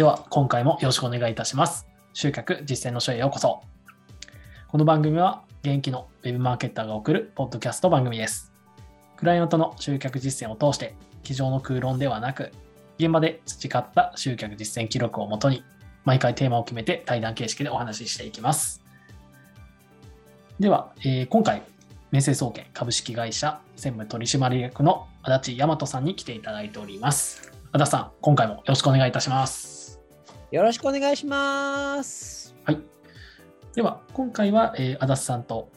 では、今回もよろしくお願いいたします。集客実践の書へようこそ。この番組は、現役のウェブマーケッターが送るポッドキャスト番組です。クライアントの集客実践を通して、机上の空論ではなく、現場で培った集客実践記録をもとに、毎回テーマを決めて対談形式でお話ししていきます。では、えー今回、明星総研株式会社専務取締役の足立大和さんに来ていただいております。足立さん、今回もよろしくお願いいたします。よろしくお願いします。はい。では、今回は、えー足立さんと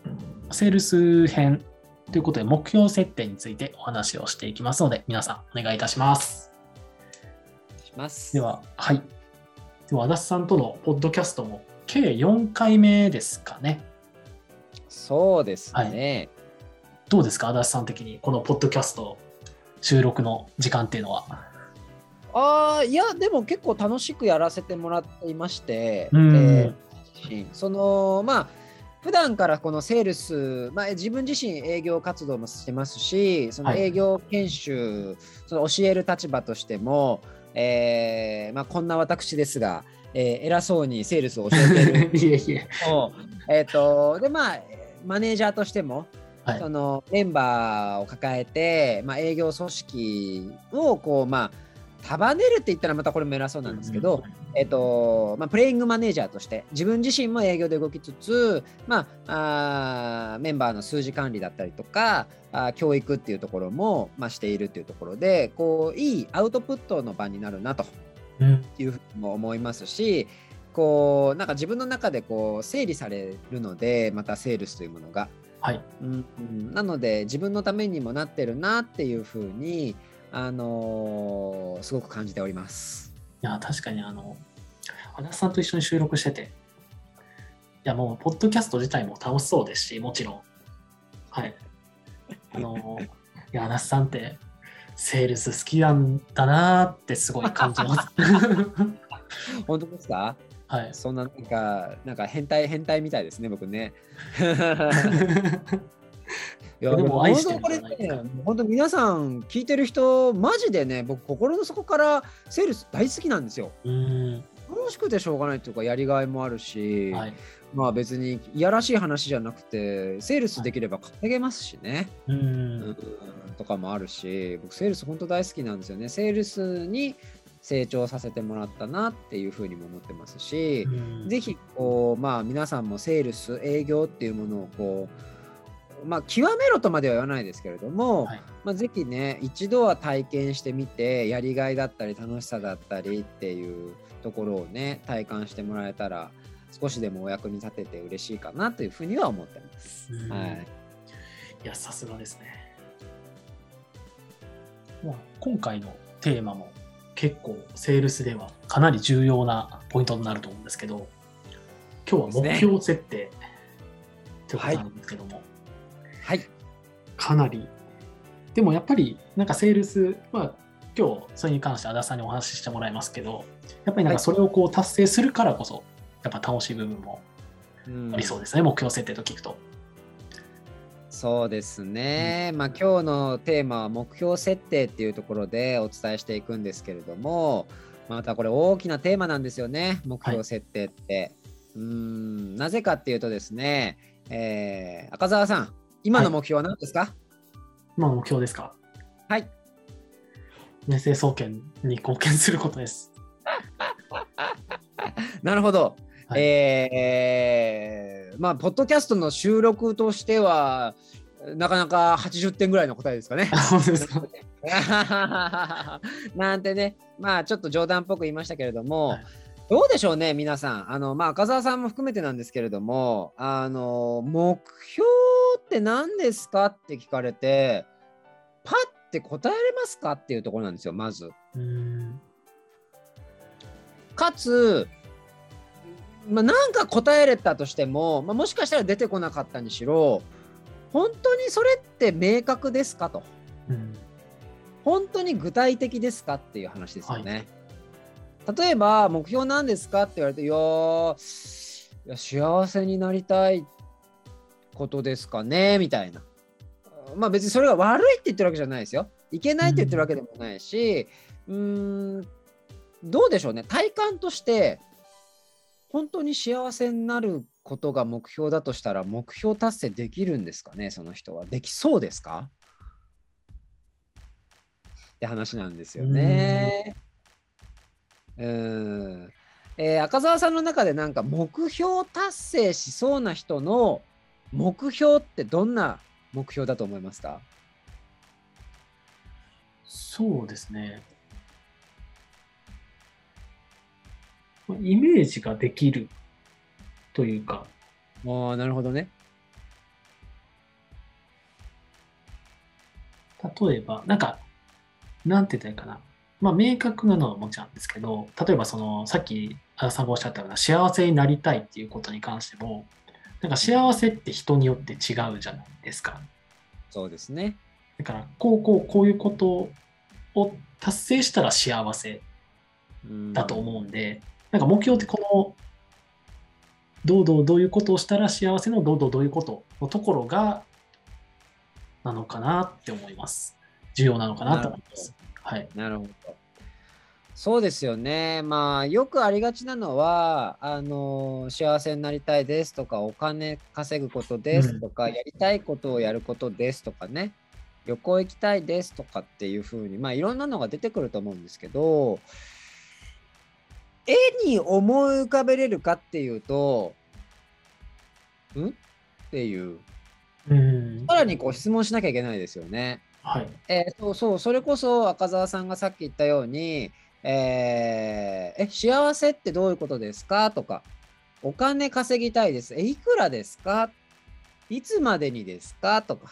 セールス編ということで、目標設定についてお話をしていきますので、皆さんお願いいたします。しますでは、はい。では、足立さんとのポッドキャストも計4回目ですかね。そうですね。どうですか、足立さん的に、このポッドキャスト収録の時間っていうのは。ああ、いや、でも結構楽しくやらせてもらっていまして、うん。えーその、まあ、普段からこのセールス、まあ、自分自身営業活動もしてますし、そのはい営業研修、その教える立場としても、えーまあ、こんな私ですが、えー偉そうにセールスを教えてる。いえいえ。と、えっ、と、で、まあ、マネージャーとしても、はい。そのメンバーを抱えて、まあ、営業組織をこう、まあ、束ねるって言ったらまたこれも偉そうなんですけど、えっとまあ、プレイングマネージャーとして自分自身も営業で動きつつ、まあ、あーメンバーの数字管理だったりとかあー教育っていうところも、まあ、しているっていうところでこういいアウトプットの場になるなとうんいうふうにも思いますしこうなんか自分の中でこう整理されるのでまたセールスというものが。はい。うんうんなので自分のためにもなってるなっていうふうに、あのーすごく感じております。いや、確かにあの、足立さんと一緒に収録してて、いや、もう、ポッドキャスト自体も楽しそうですし、もちろん。はい。あの、いや、足立さんって、セールス好きなんだなーってすごい感じます。本当ですか？はい。そんななんかなんか変態変態みたいですね僕ね。いやでも愛してるん本当皆さん聞いてる人マジでね僕心の底からセールス大好きなんですよ。楽しくてしょうがないというかやりがいもあるし、ん。はい。まあ別にいやらしい話じゃなくてセールスできれば稼げますしね。うーうんん。とかもあるし僕セールス本当大好きなんですよねセールスに成長させてもらったなっていうふうにも思ってますし、うんぜひこうまあ皆さんもセールス営業っていうものをこうまあ極めろとまでは言わないですけれども、はい。まあ、ぜひね一度は体験してみてやりがいだったり楽しさだったりっていうところをね体感してもらえたら少しでもお役に立てて嬉しいかなというふうには思ってます。うん。はい。いや、さすがですね。まあ、今回のテーマも結構セールスではかなり重要なポイントになると思うんですけど、今日は目標設定ということなんですけども、はいかなり、でもやっぱりなんかセールス、まあ今日それに関して足立さんにお話ししてもらいますけど、やっぱりなんかそれをこう達成するからこそ、やっぱ楽しい部分もうん。ありそうですね、目標設定と聞くと。そうですね、まあ今日のテーマは目標設定っていうところでお伝えしていくんですけれどもまたこれ大きなテーマなんですよね目標設定って。うーん。なぜかっていうとですね、えー赤澤さん今の目標は何ですか、今の目標ですか？はい、明星総研に貢献することです。なるほど。はいえーまあポッドキャストの収録としてはなかなか80点ぐらいの答えですかね。なんてね、まあちょっと冗談っぽく言いましたけれども、はいどうでしょうね、皆さん。あの、まあ赤澤さんも含めてなんですけれども、あの、目標って何ですか？って聞かれて、パッて答えれますか？っていうところなんですよ、まず。かつ、まあ、なんか答えれたとしても、まあ、もしかしたら出てこなかったにしろ、本当にそれって明確ですか？と。うん。本当に具体的ですか？っていう話ですよね。例えば、目標なんですか？って言われて、いやーいや、幸せになりたいことですかねみたいな。まあ別にそれが悪いって言ってるわけじゃないですよ。いけないって言ってるわけでもないし、うん、どうでしょうね体感として本当に幸せになることが目標だとしたら目標達成できるんですかねその人はできそうですか？って話なんですよね。うんえー赤澤さんの中でなんか目標達成しそうな人の目標ってどんな目標だと思いますか？そうですね。イメージができるというか、ああなるほどね。例えば、なんか、なんて言ったらいいかな。まあ、明確なのはもちろんですけど、例えばその、さっき、あさんがおっしゃったような幸せになりたいっていうことに関しても、なんか幸せって人によって違うじゃないですか。そうですね。だから、こうこうこういうことを達成したら幸せうんだと思うんで、なんか目標ってこの、どうどうどういうことをしたら幸せのどうどうどういうことのところが、なのかなって思います。重要なのかなと思います。はい。なるほど。そうですよね。まあよくありがちなのはあの幸せになりたいですとかお金稼ぐことですとか、やりたいことをやることですとかね旅行行きたいですとかっていうふうにまあいろんなのが出てくると思うんですけど絵に思い浮かべれるかっていうとん？っていううん。さらにこう質問しなきゃいけないですよね。はい。えーそうそう、それこそ赤澤さんがさっき言ったように、えーえ、幸せってどういうことですか？とか、お金稼ぎたいです。え、いくらですか？いつまでにですか？とか、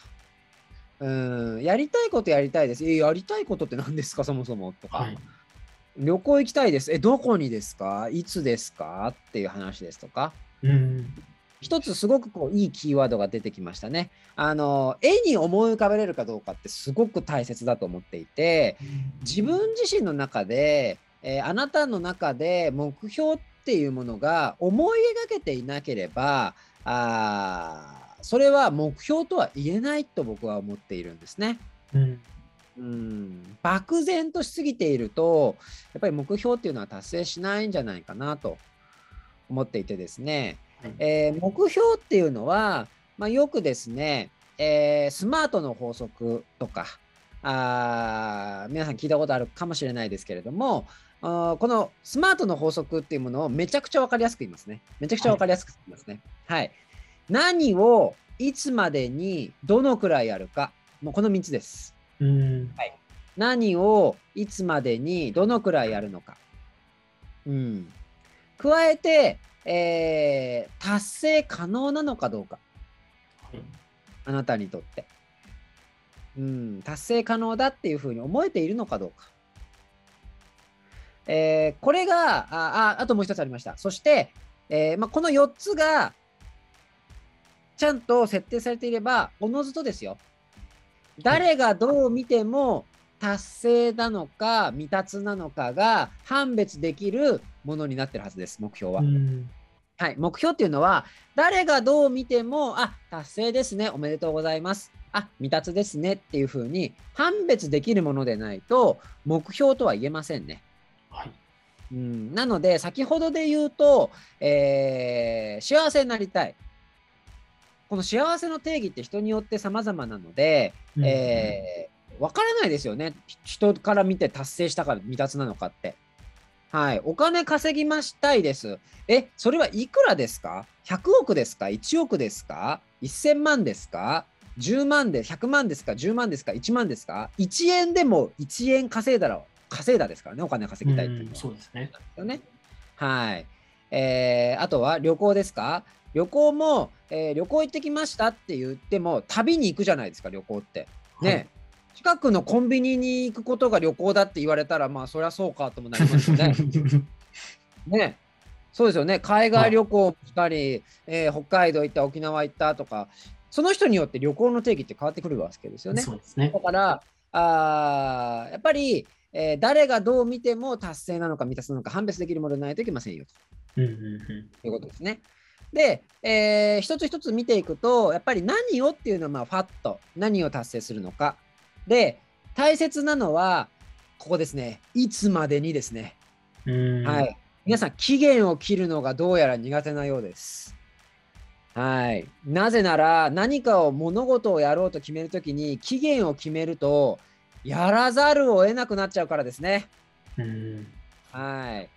うん、やりたいことやりたいです。え、やりたいことって何ですか？そもそもとか、はい。旅行行きたいです。え、どこにですか？いつですか？っていう話ですとか、うん。一つすごくこういいキーワードが出てきましたね。あの絵に思い浮かべれるかどうかってすごく大切だと思っていて自分自身の中で、えーあなたの中で目標っていうものが思い描けていなければあーそれは目標とは言えないと僕は思っているんですね。うん。うん漠然としすぎているとやっぱり目標っていうのは達成しないんじゃないかなと思っていてですね、はいえー目標っていうのは、まあ、よくですね、えースマートの法則とかあー皆さん聞いたことあるかもしれないですけれどもこのスマートの法則っていうものをめちゃくちゃ分かりやすく言いますね。めちゃくちゃ分かりやすく言いますね。はい。何をいつまでにどのくらいやるか、もうこの3つです。うん。何をいつまでにどのくらいやるのか。うん。加えて、えー達成可能なのかどうか。あなたにとって。うん、達成可能だっていうふうに思えているのかどうか。えーこれがああ、あともう一つありました。そして、えーまあ、この4つがちゃんと設定されていれば、おのずとですよ。誰がどう見ても達成なのか未達なのかが判別できるものになってるはずです、目標は。うん。はい、目標っていうのは、誰がどう見ても、あ、達成ですね、おめでとうございます。あ、未達ですねっていうふうに判別できるものでないと、目標とは言えませんね。はい。うん、なので、先ほどで言うと、えー幸せになりたい。この幸せの定義って人によって様々なので、うんえーわからないですよね。人から見て達成したから未達なのかって。はい。お金稼ぎましたいです。え、それはいくらですか ?100 億ですか ?1 億ですか ?1000 万ですか ?10 万で、100万ですか ?10 万ですか ?1 万ですか ?1 円でも1円稼いだら、稼いだですからね。お金稼ぎたいっていうのうんは。そうですね。ね。はい。えーあとは旅行ですか？旅行も、えー旅行行ってきましたって言っても旅に行くじゃないですか旅行って。ね、はい近くのコンビニに行くことが旅行だって言われたらまあそりゃそうかともなりますよね。ねそうですよね海外旅行したり、えー北海道行った沖縄行ったとかその人によって旅行の定義って変わってくるわけですよね。そうですねだ。からあーやっぱり、えー誰がどう見ても達成なのか未達なのか判別できるものでないといけませんよとうんうんうん。いうことですね。で、えー一つ一つ見ていくとやっぱり何をっていうのはまあファット何を達成するのか。で大切なのはここですねいつまでにですね。うんはい。皆さん、期限を切るのがどうやら苦手なようです。はい。なぜなら、何かを物事をやろうと決めるときに、期限を決めると、やらざるを得なくなっちゃうからですね。うんはい。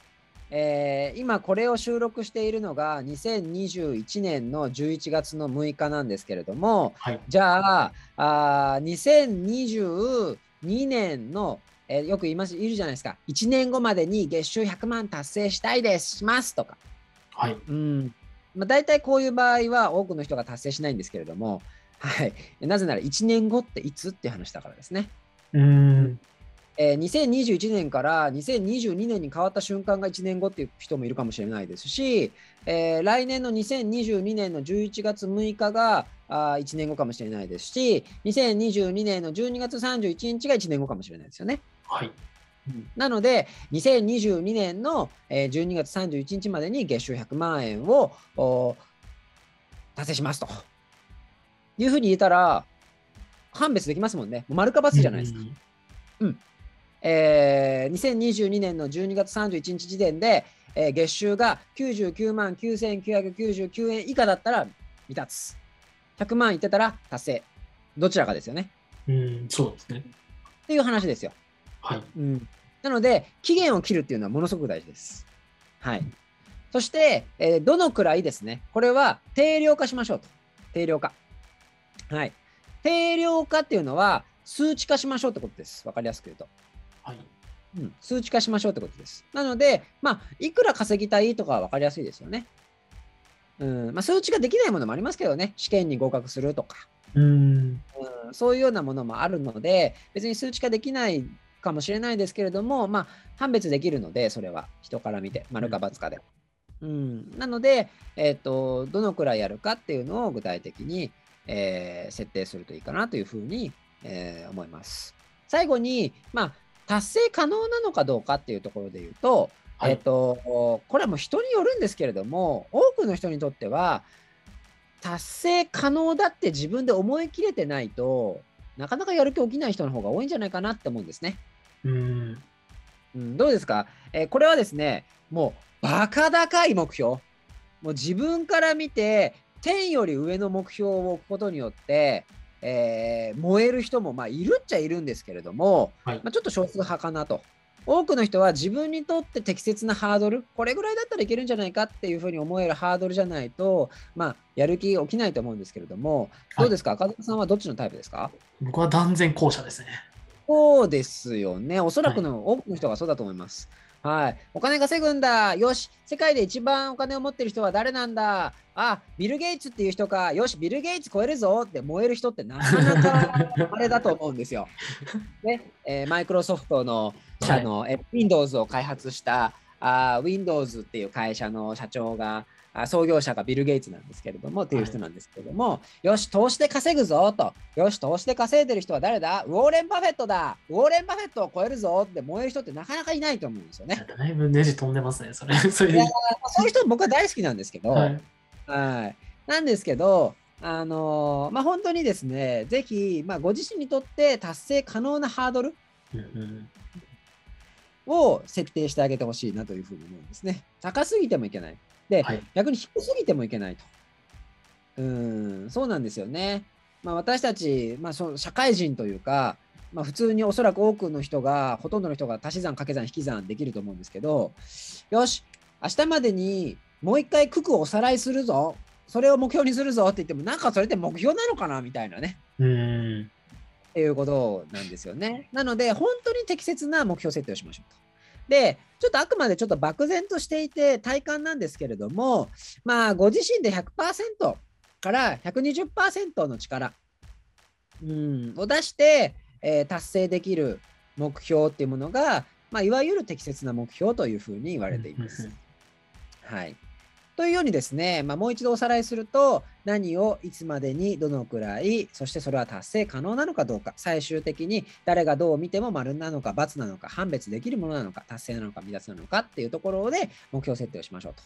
えー今これを収録しているのが2021年の11月の6日なんですけれども、はい。じゃあ、あー2022年の、えーよく言います、いるじゃないですか。1年後までに月収100万達成したいです、しますとか。はい。うん。まあ、大体こういう場合は多くの人が達成しないんですけれども、はい。なぜなら1年後っていつっていう話だからですね。うん。えー2021年から2022年に変わった瞬間が1年後っていう人もいるかもしれないですし、えー来年の2022年の11月6日があ1年後かもしれないですし、2022年の12月31日が1年後かもしれないですよね。はい。なので、2022年のえー12月31日までに月収100万円をお達成しますというふうに言えたら、判別できますもんね。丸か×じゃないですか。うんえー2022年の12月31日時点で、えー月収が99万9999円以下だったら未達。100万いってたら達成。どちらかですよね。うん。そうですね。っていう話ですよ。はい。うん、なので、期限を切るっていうのはものすごく大事です。はい。そして、えーどのくらいですね、これは定量化しましょうと。定量化。はい。定量化っていうのは、数値化しましょうってことです。わかりやすく言うと。はい。うん、数値化しましょうってことです。なので、まあ、いくら稼ぎたいとかは分かりやすいですよね。うんまあ、数値化できないものもありますけどね、試験に合格するとか、うん。うん、そういうようなものもあるので、別に数値化できないかもしれないですけれども、まあ、判別できるので、それは人から見て、丸か×かで。うん、なので、えっと、どのくらいやるかっていうのを具体的に、えー設定するといいかなというふうに、えー思います。最後に、まあ、達成可能なのかどうかっていうところで言うと、はいえっと、これはもう人によるんですけれども、多くの人にとっては、達成可能だって自分で思い切れてないとなかなかやる気起きない人の方が多いんじゃないかなって思うんですね。うん。うん、どうですか、えーこれはですね、もうバカ高い目標。もう自分から見て天より上の目標を置くことによって、えー燃える人もまあいるっちゃいるんですけれども、はいまあ、ちょっと少数派かなと。多くの人は自分にとって適切なハードル、これぐらいだったらいけるんじゃないかっていうふうに思えるハードルじゃないと、まあ、やる気起きないと思うんですけれども、どうですか、赤澤さんはどっちのタイプですか？僕は断然後者ですね。そうですよね。おそらくの多くの人がそうだと思います。はい。お金稼ぐんだ。よし。世界で一番お金を持ってる人は誰なんだあ、ビル・ゲイツっていう人か。よし、ビル・ゲイツ超えるぞって燃える人ってなかなか あれだと思うんですよ。ね。えーマイクロソフトの社の、え Windows を開発したあ Windows っていう会社の社長が、あ創業者がビル・ゲイツなんですけれども、っていう人なんですけれども、よし、投資で稼ぐぞと。よし、投資で稼いでる人は誰だ？ウォーレン・バフェットだウォーレン・バフェットを超えるぞって燃える人ってなかなかいないと思うんですよね。だいぶネジ飛んでますね、それ。そういう人僕は大好きなんですけど、ははいい。なんですけど、あのーまあ、本当にですね、ぜひ、まあ、ご自身にとって達成可能なハードルうんうんを設定してあげてほしいなというふうに思うんですね。高すぎてもいけない。で、はい逆に低すぎてもいけないと。うーん、そうなんですよね。まあ、私たち、まあ、その社会人というか、まあ、普通におそらく多くの人が、ほとんどの人が足し算、掛け算、引き算できると思うんですけど、よし、明日までにもう一回九九をおさらいするぞ、それを目標にするぞって言っても、なんかそれって目標なのかなみたいなね。うん。っていうことなんですよね。なので、本当に適切な目標設定をしましょうと。で、ちょっとあくまでちょっと漠然としていて体感なんですけれども、まあ、ご自身で100%から120%の力、うん、を出して、えー達成できる目標っていうものが、まあ、いわゆる適切な目標というふうに言われています。はい。というようにですね、まあ、もう一度おさらいすると、何をいつまでにどのくらい、そしてそれは達成可能なのかどうか、最終的に誰がどう見ても丸なのか×なのか、判別できるものなのか、達成なのか、未達なのかっていうところで目標設定をしましょうと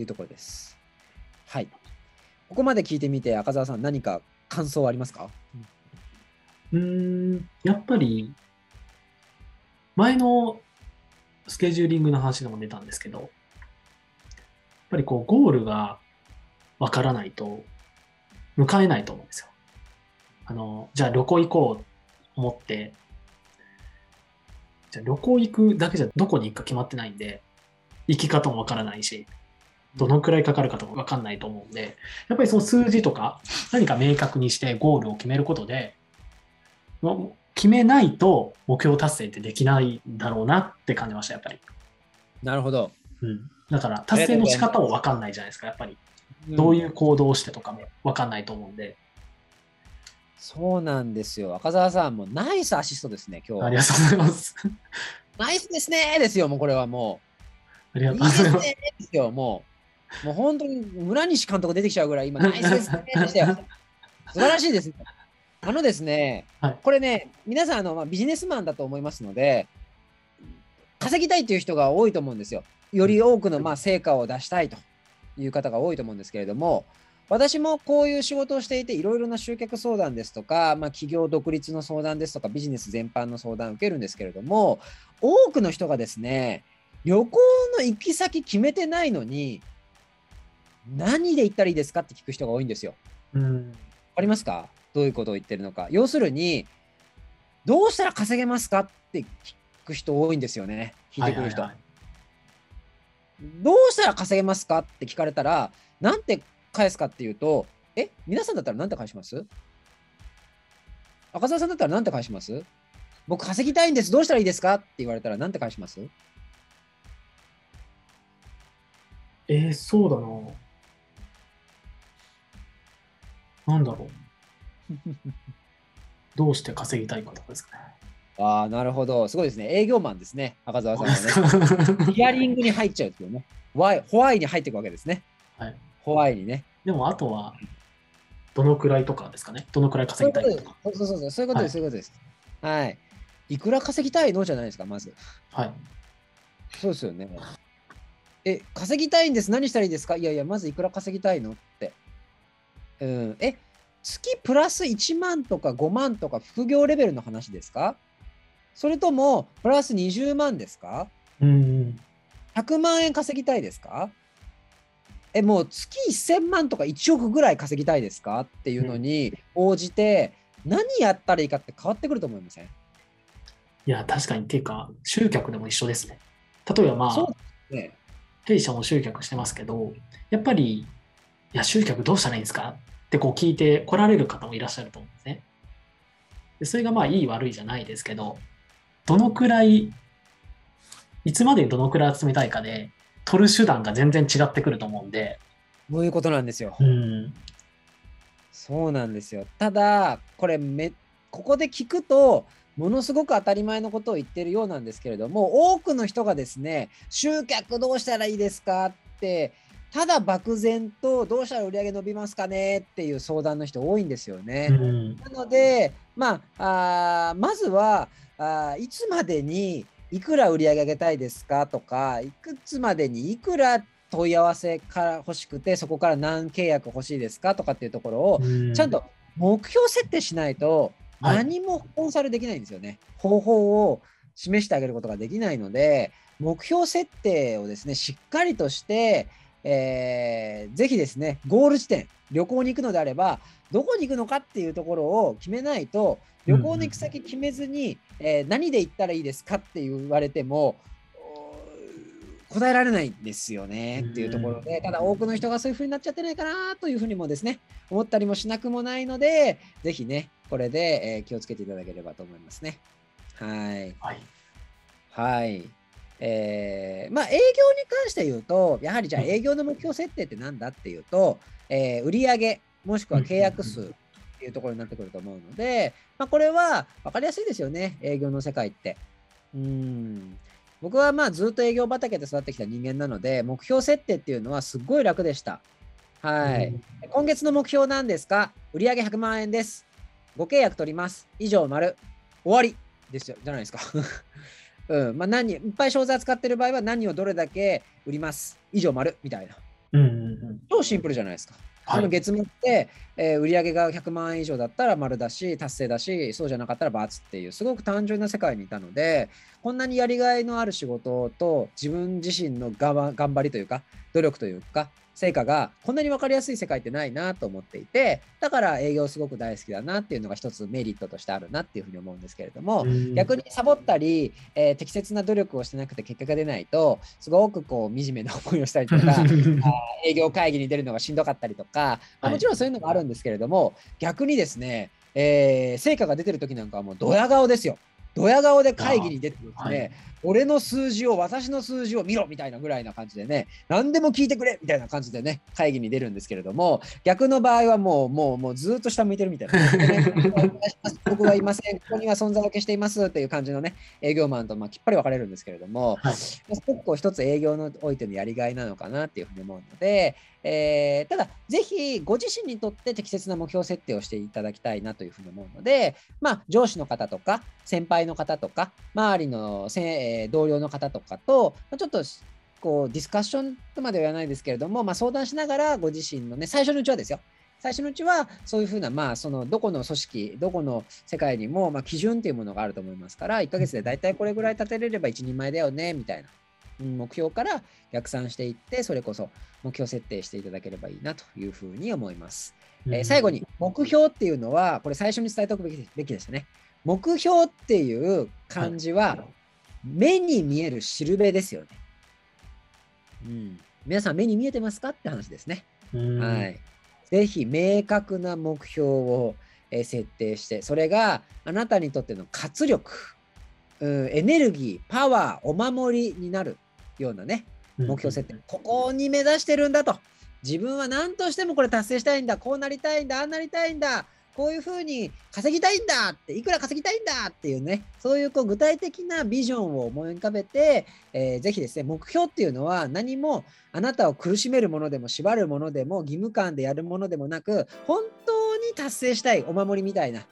いうところです。はい。ここまで聞いてみて、赤澤さん、何か感想はありますか？うん、やっぱり、前のスケジューリングの話でも出たんですけど、ぱりこう、ゴールがわからないと、向かえないと思うんですよ。あの、じゃあ旅行行こうと思って、じゃあ旅行行くだけじゃどこに行くか決まってないんで、行き方もわからないし、どのくらいかかるかとかわかんないと思うんで、やっぱりその数字とか何か明確にしてゴールを決めることで、決めないと目標達成ってできないんだろうなって感じました、やっぱり。なるほど。うん。だから達成の仕方もわかんないじゃないですか、やっぱり。どういうう行動をしてとかもわかんないと思うんで。そうなんですよ。赤澤さんもナイスアシストですね、今日は。ありがとうございます。ナイスですねですよ、もうこれはもう。ありがというございます。ですよ、もう。もう本当に村西監督出てきちゃうぐらい、今、ナイスですねでしたよ。素晴らしいです。あのですね、はいこれね、皆さんあの、まあ、ビジネスマンだと思いますので、稼ぎたいという人が多いと思うんですよ。より多くの、まあ、成果を出したいという方が多いと思うんですけれども、私もこういう仕事をしていて、いろいろな集客相談ですとか、まあ、企業独立の相談ですとか、ビジネス全般の相談を受けるんですけれども、多くの人がですね、旅行の行き先決めてないのに、何で行ったらいいですかって聞く人が多いんですよ。うん。わかりますか？どういうことを言ってるのか。要するに、どうしたら稼げますかって聞く人多いんですよね。聞いてくる人。はいはいはいどうしたら稼げますかって聞かれたら、なんて返すかっていうと、え、皆さんだったらなんて返します？赤澤さんだったらなんて返します？僕稼ぎたいんです。どうしたらいいですかって言われたらなんて返します？えー、そうだな。なんだろう。どうして稼ぎたいかとかですかね。ああ、なるほど。すごいですね。営業マンですね。赤澤さんはね。かヒアリングに入っちゃうんですよね。ワイホワイに入っていくわけですね。はい。ホワイにね。でも、あとは、どのくらいとかですかね。どのくらい稼ぎたいかとか。。そうそうそう。そういうことです。そういうことです。はい。いくら稼ぎたいのじゃないですか、まず。はい。そうですよね。え、稼ぎたいんです。何したらいいですか？いやいや、まずいくら稼ぎたいのって。うん。え、月プラス1万とか5万とか副業レベルの話ですか？それとも、プラス20万ですか？うん。100万円稼ぎたいですか？え、もう月1000万とか1億ぐらい稼ぎたいですか？っていうのに応じて、何やったらいいかって変わってくると思いません？いや、確かに。っていうか、集客でも一緒ですね。例えば、まそあう、ね。弊社も集客してますけど、やっぱり、いや、集客どうしたらいいんですか？ってこう聞いて来られる方もいらっしゃると思うんですね。でそれがまあ、いい悪いじゃないですけど、どのくらい、いつまでにどのくらい集めたいかで、取る手段が全然違ってくると思うんで、そういうことなんですよ。うん。そうなんですよ。ただ、これめ、ここで聞くと、ものすごく当たり前のことを言ってるようなんですけれども、多くの人がですね、集客どうしたらいいですかって、ただ漠然とどうしたら売り上げ伸びますかねっていう相談の人多いんですよね。うん。なので、まあ、あーまずはあーいつまでにいくら売り上げ上げたいですか？とか、いくつまでにいくら問い合わせから欲しくて、そこから何契約欲しいですか？とかっていうところを、うん。ちゃんと目標設定しないと、はい。何もコンサルできないんですよね。方法を示してあげることができないので、目標設定をですね、しっかりとして、えーぜひですね、ゴール地点、旅行に行くのであれば、どこに行くのかっていうところを決めないと、旅行の行く先決めずに、えー何で行ったらいいですかって言われても、お答えられないんですよねっていうところで、ただ多くの人がそういう風になっちゃってないかなというふうにもですね、思ったりもしなくもないので、ぜひね、これで、えー気をつけていただければと思いますね。はい。はい。はい。えーまあ、営業に関して言うと、やはりじゃあうん営業の目標設定ってなんだっていうと、えー売上もしくは契約数っていうところになってくると思うので、まあ、これは分かりやすいですよね、営業の世界って。うん僕はまあずっと営業畑で育ってきた人間なので、目標設定っていうのはすっごい楽でした。はい。うん今月の目標なんですか？売上100万円です。ご契約取ります。以上、丸。終わりですよ、じゃないですか。うん。まあ、何、いっぱい商材使ってる場合は何をどれだけ売ります？以上、丸。みたいな。うんうんうん。超シンプルじゃないですか。その月末で、えー、売上が100万円以上だったら丸だし、達成だし、そうじゃなかったら×っていう、すごく単純な世界にいたので、こんなにやりがいのある仕事と自分自身のが頑張りというか、努力というか、成果がこんなに分かりやすい世界ってないなと思っていてだから営業すごく大好きだなっていうのが一つメリットとしてあるなっていうふうに思うんですけれども逆にサボったり、えー、適切な努力をしてなくて結果が出ないとすごくこう惨めな思いをしたりとか 営業会議に出るのがしんどかったりとか、まあ、もちろんそういうのもあるんですけれども、はい、逆にですね、えー、成果が出てる時なんかはもうドヤ顔ですよ。ドヤ顔で会議に出てですね、はい、俺の数字を、私の数字を見ろみたいなぐらいな感じでね、何でも聞いてくれみたいな感じでね、会議に出るんですけれども、逆の場合はもう、もう、もうずっと下向いてるみたいな。僕はいません、ここには存在を消していますっていう感じのね、営業マンとまあきっぱり分かれるんですけれども、はい、すごくこう一つ営業においてのやりがいなのかなっていうふうに思うので、えー、ただ、ぜひご自身にとって適切な目標設定をしていただきたいなというふうに思うので、まあ、上司の方とか、先輩の方とか、周りのせ同僚の方とかと、ちょっとこうディスカッションとまでは言わないですけれども、まあ、相談しながらご自身のね、最初のうちはですよ。最初のうちはそういうふうな、まあ、そのどこの組織、どこの世界にも、まあ、基準っていうものがあると思いますから、1ヶ月で大体これぐらい立てれれば一人前だよね、みたいな。目標から逆算していって、それこそ目標設定していただければいいなというふうに思います。うん、えー、最後に、目標っていうのは、これ最初に伝えておくべきべきでしたね。目標っていう漢字は、目に見えるしるべですよね。うん、皆さん、目に見えてますかって話ですね。はい。ぜひ、明確な目標を設定して、それがあなたにとっての活力、うん、エネルギー、パワー、お守りになるようなね、目標設定。ここに目指してるんだと。自分は何としてもこれ達成したいんだ。こうなりたいんだ。ああなりたいんだ。こういうふうに稼ぎたいんだって、いくら稼ぎたいんだっていうね、そういうこう具体的なビジョンを思い浮かべて、えー、ぜひですね、目標っていうのは何もあなたを苦しめるものでも縛るものでも義務感でやるものでもなく、本当に達成したいお守りみたいな、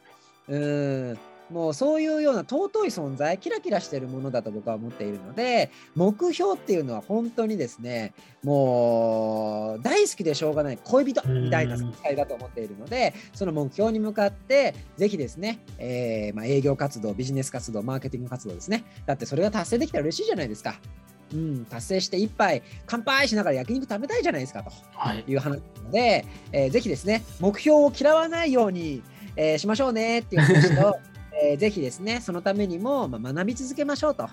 うん、もうそういうような尊い存在、キラキラしてるものだと僕は思っているので、目標っていうのは本当にですね、もう大好きでしょうがない恋人みたいな存在だと思っているので、その目標に向かって、ぜひですね、えー、まあ、営業活動、ビジネス活動、マーケティング活動ですね。だってそれが達成できたら嬉しいじゃないですか。うん、達成して一杯乾杯しながら焼肉食べたいじゃないですかという話なので、はい、えー、ぜひですね目標を嫌わないように、えー、しましょうねっていう話とえー、ぜひですね、そのためにも、まあ、学び続けましょうと。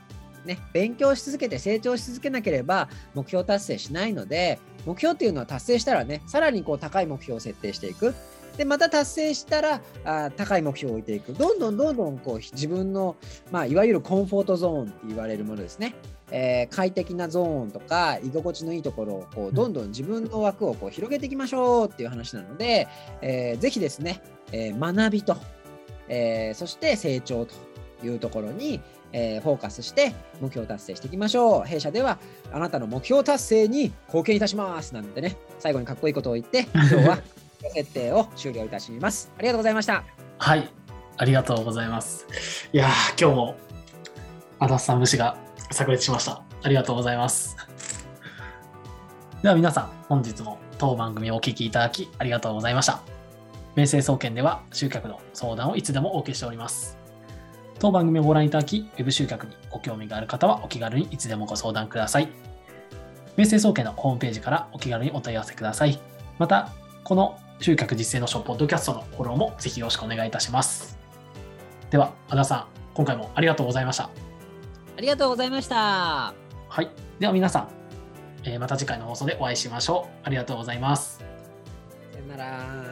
ね、勉強し続けて成長し続けなければ目標達成しないので、目標っていうのは達成したらね、さらにこう高い目標を設定していく。で、また達成したらあ高い目標を置いていく。どんどんどんどんこう自分の、まあ、いわゆるコンフォートゾーンって言われるものですね。えー、快適なゾーンとか居心地のいいところをこうどんどん自分の枠をこう広げていきましょうっていう話なので、えー、ぜひですね、えー、学びとえー、そして成長というところに、えー、フォーカスして目標達成していきましょう。弊社ではあなたの目標達成に貢献いたしますなんてね、最後にかっこいいことを言って、今日は 設定を終了いたします。ありがとうございました。はい、ありがとうございます。いや今日も足立さん節が炸裂しました。ありがとうございます。では皆さん、本日も当番組をお聴きいただきありがとうございました。明星総研では集客の相談をいつでもお受けしております。当番組をご覧いただき、Web 集客にご興味がある方はお気軽にいつでもご相談ください。明星総研のホームページからお気軽にお問い合わせください。また、この集客実践のショップポッドキャストのフォローもぜひよろしくお願いいたします。では、和田さん、今回もありがとうございました。ありがとうございました。はい。では皆さん、えー、また次回の放送でお会いしましょう。ありがとうございます。さよなら。